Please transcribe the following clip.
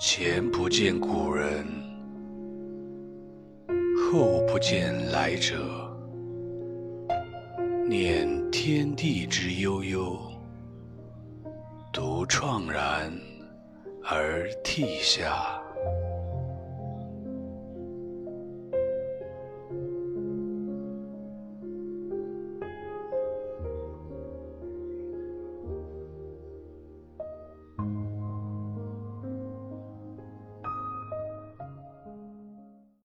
前不见古人后不见来者。念天地之悠悠独怆然而涕下。